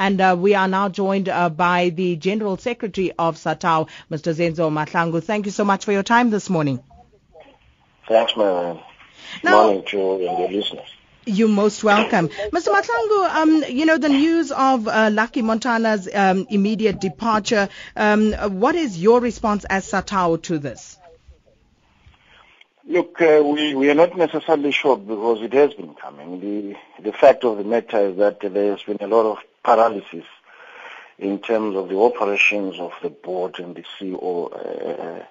And uh, we are now joined uh, by the General Secretary of SATAWU, Mr. Zenzo Mahlangu. Thank you so much for your time this morning. Thanks, man. Now, Morning to your listeners. You're most welcome. Mr. Mahlangu, um, you know, the news of uh, Lucky Montana's um, immediate departure, um, what is your response as SATAWU to this? Look, uh, we, we are not necessarily shocked because it has been coming. The, the fact of the matter is that there has been a lot of paralysis in terms of the operations of the board and the CEO. Uh,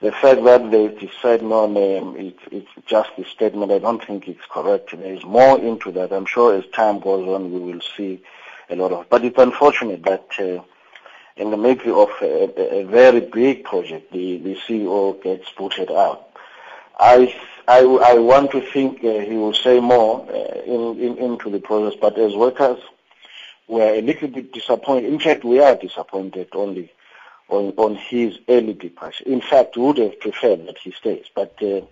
the fact that they decide no name, it, it's just a statement. I don't think it's correct. There is more into that. I'm sure as time goes on, we will see a lot of. But it's unfortunate that uh, in the making of a, a, very big project, the, the CEO gets booted out. I, I, I want to think uh, he will say more uh, in, in, into the process, but as workers, we're a little bit disappointed. In fact, we are disappointed only on, on his early departure. In fact, we would have preferred that he stays, but uh,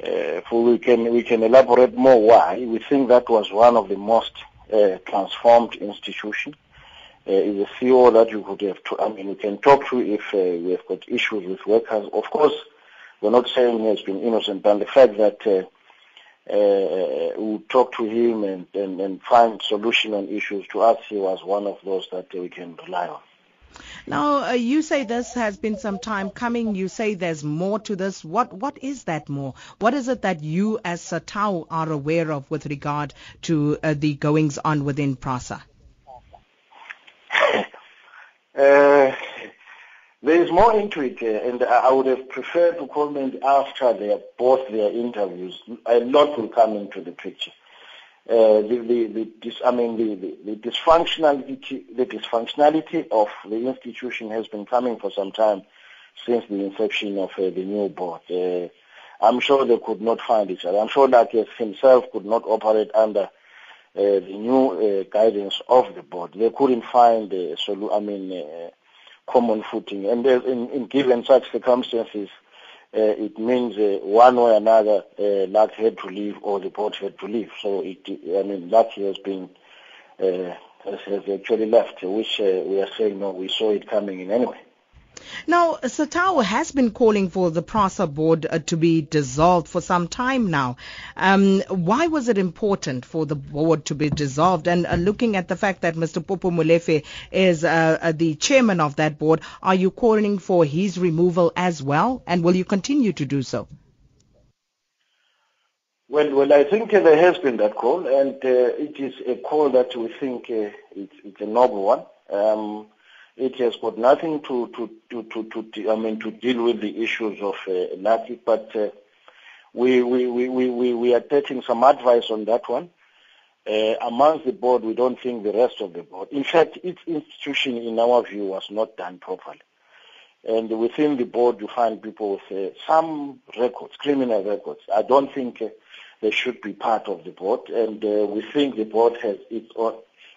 uh, for we can we can elaborate more why. We think that was one of the most uh, transformed institutions. Uh, is a CEO that you could have. To, I mean, we can talk to if uh, we have got issues with workers. Of course, we're not saying he has been innocent, but the fact that uh, uh, we talk to him and, and, and find solution on issues to us, he was one of those that we can rely on. Now, uh, you say this has been some time coming. You say there's more to this. What What is that more? What is it that you as SATAWU are aware of with regard to uh, the goings on within PRASA? uh, there is more into it, and I would have preferred to comment after their, both their interviews. A lot will come into the picture. Uh, the, the, the dis, I mean, the, the, the, dysfunctionality, the dysfunctionality of the institution has been coming for some time since the inception of uh, the new board. Uh, I'm sure they could not find each other. I'm sure that himself could not operate under uh, the new uh, guidance of the board. They couldn't find a solution. I mean, uh, common footing. And in, in given such circumstances, uh, it means uh, one way or another, uh, Luck had to leave or the board had to leave. So it, I mean, Luck has been uh, has, has actually left, which uh, we are saying no, we saw it coming in anyway. Now, SATAWU has been calling for the PRASA board uh, to be dissolved for some time now. Um, why was it important for the board to be dissolved? And uh, looking at the fact that Mr. Popo Molefe is uh, uh, the chairman of that board, are you calling for his removal as well? And will you continue to do so? Well, well, I think there has been that call, and uh, it is a call that we think uh, it's, it's a noble one. Um, it has got nothing to, to, to, to, to I mean, to deal with the issues of uh, but uh, we, we, we, we, we are taking some advice on that one. Uh, amongst the board, we don't think the rest of the board. In fact, its institution, in our view, was not done properly. And within the board, you find people with uh, some records, criminal records. I don't think uh, they should be part of the board. And uh, we think the board has its own.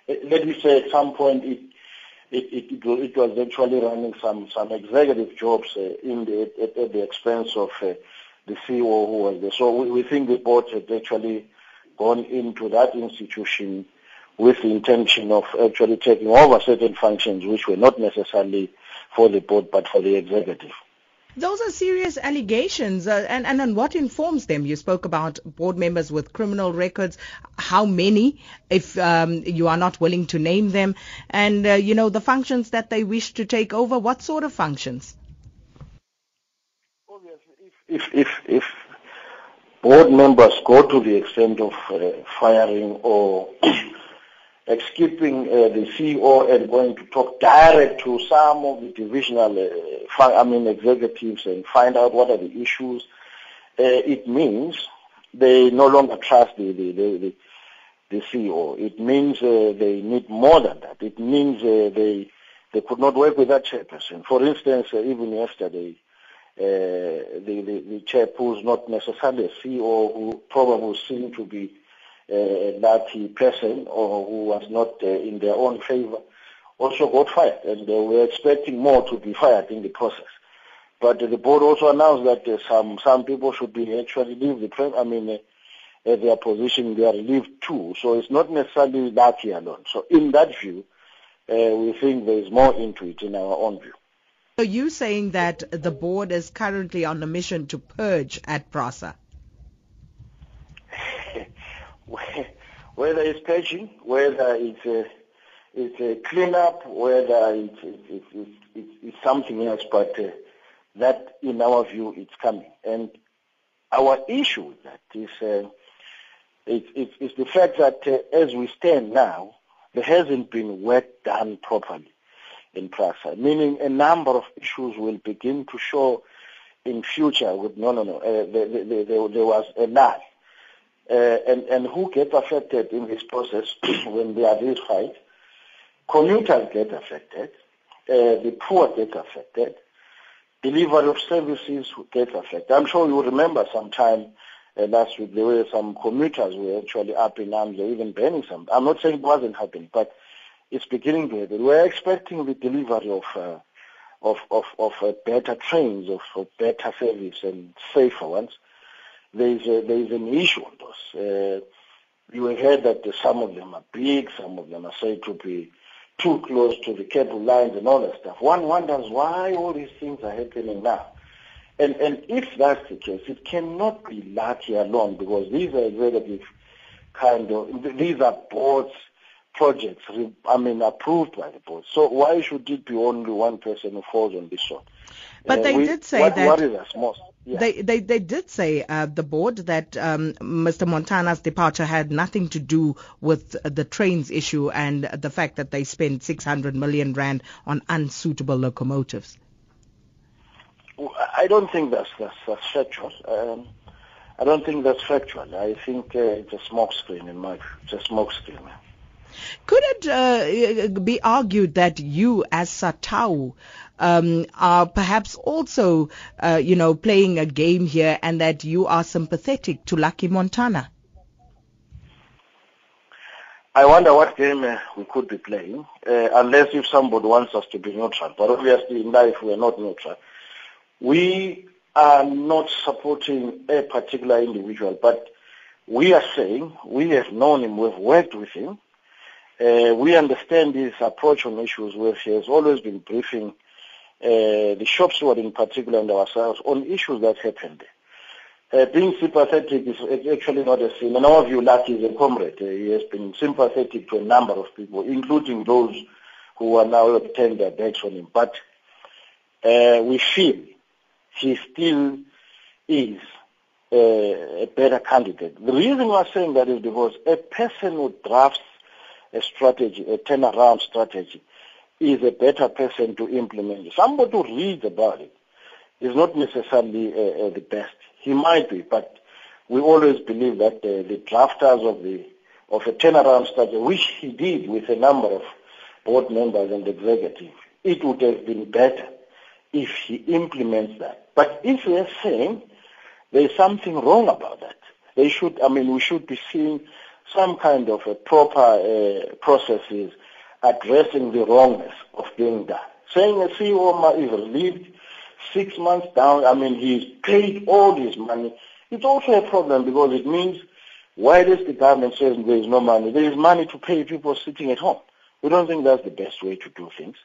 Uh, let me say, at some point, it it, it, it, was actually running some, some executive jobs uh, in the, at, at, the expense of uh, the CEO who was there. So we, we think the board had actually gone into that institution with the intention of actually taking over certain functions which were not necessarily for the board but for the executive. Those are serious allegations, uh, and, and, and what informs them? You spoke about board members with criminal records. How many, if um, you are not willing to name them? And, uh, you know, the functions that they wish to take over, what sort of functions? Obviously, if, if, if, if board members go to the extent of uh, firing or skipping uh, the CEO and going to talk direct to some of the divisional, uh, I mean, executives and find out what are the issues. Uh, it means they no longer trust the, the, the, the CEO. It means uh, they need more than that. It means uh, they they could not work with that chairperson. For instance, uh, even yesterday, the, the, the chair who's not necessarily a CEO who probably seemed to be that he person or who was not uh, in their own favor also got fired, and they we're expecting more to be fired in the process. But the board also announced that uh, some some people should be actually leave the I mean, uh, uh, their position, they are relieved too. So it's not necessarily that here alone. So in that view, uh, we think there is more into it in our own view. So you saying that the board is currently on a mission to purge at PRASA? whether it's purging, whether it's a, it's a cleanup, whether it's, it's, it's, it's something else, but uh, that, in our view, it's coming. And our issue with that is uh, it's, it's, it's, the fact that uh, as we stand now, there hasn't been work done properly in PRASA, meaning a number of issues will begin to show in future with no, no, no, uh, there, there, there, there was a lie. Uh, and, and who get affected in this process when there are these? Commuters get affected, uh, the poor get affected, delivery of services get affected. I'm sure you remember sometime uh, last week there were some commuters were actually up in arms, or even burning some. I'm not saying it wasn't happening, but it's beginning to happen. We're expecting the delivery of uh, of of, of uh, better trains, of, of, better service and safer ones. There is a, there is an issue on those. Uh, you have heard that some of them are big, some of them are said to be too close to the cable lines and all that stuff. One wonders why all these things are happening now. And, and if that's the case, it cannot be Lati alone because these are executive kind of, these are boards projects, I mean, approved by the board. So why should it be only one person who falls on this one? But uh, they we, did say what, that. What is us most? Yeah. They, they they did say uh, the board that um, Mr. Montana's departure had nothing to do with the trains issue and the fact that they spent 600 million rand on unsuitable locomotives. I don't think that's that's, that's factual. Um, I don't think that's factual. I think uh, it's a smokescreen in my. It's a smokescreen. Could it uh, be argued that you, as SATAWU, um, are perhaps also, uh, you know, playing a game here, and that you are sympathetic to Lucky Montana? I wonder what game uh, we could be playing, uh, unless if somebody wants us to be neutral. But obviously, in life, we are not neutral. We are not supporting a particular individual, but we are saying we have known him, we've worked with him, uh, we understand his approach on issues where he has always been briefing the shop were in particular and ourselves on issues that happened uh, being sympathetic is actually not a sin. In our view, Lucky is a comrade. Uh, he has been sympathetic to a number of people, including those who are now turning their backs on him. But uh, we feel he still is uh, a better candidate. The reason we are saying that is because a person who drafts a strategy, a turnaround strategy, is a better person to implement. Somebody who reads about it is not necessarily uh, uh, the best. He might be, but we always believe that uh, the drafters of the of a turnaround strategy, which he did with a number of board members and executives, it would have been better if he implements that. But if we are saying there is something wrong about that, they should. I mean, we should be seeing some kind of a proper uh, processes addressing the wrongness of being done. Saying a CEO is relieved six months down, I mean, he's paid all his money. It's also a problem because it means why does the government say there is no money? There is money to pay people sitting at home. We don't think that's the best way to do things.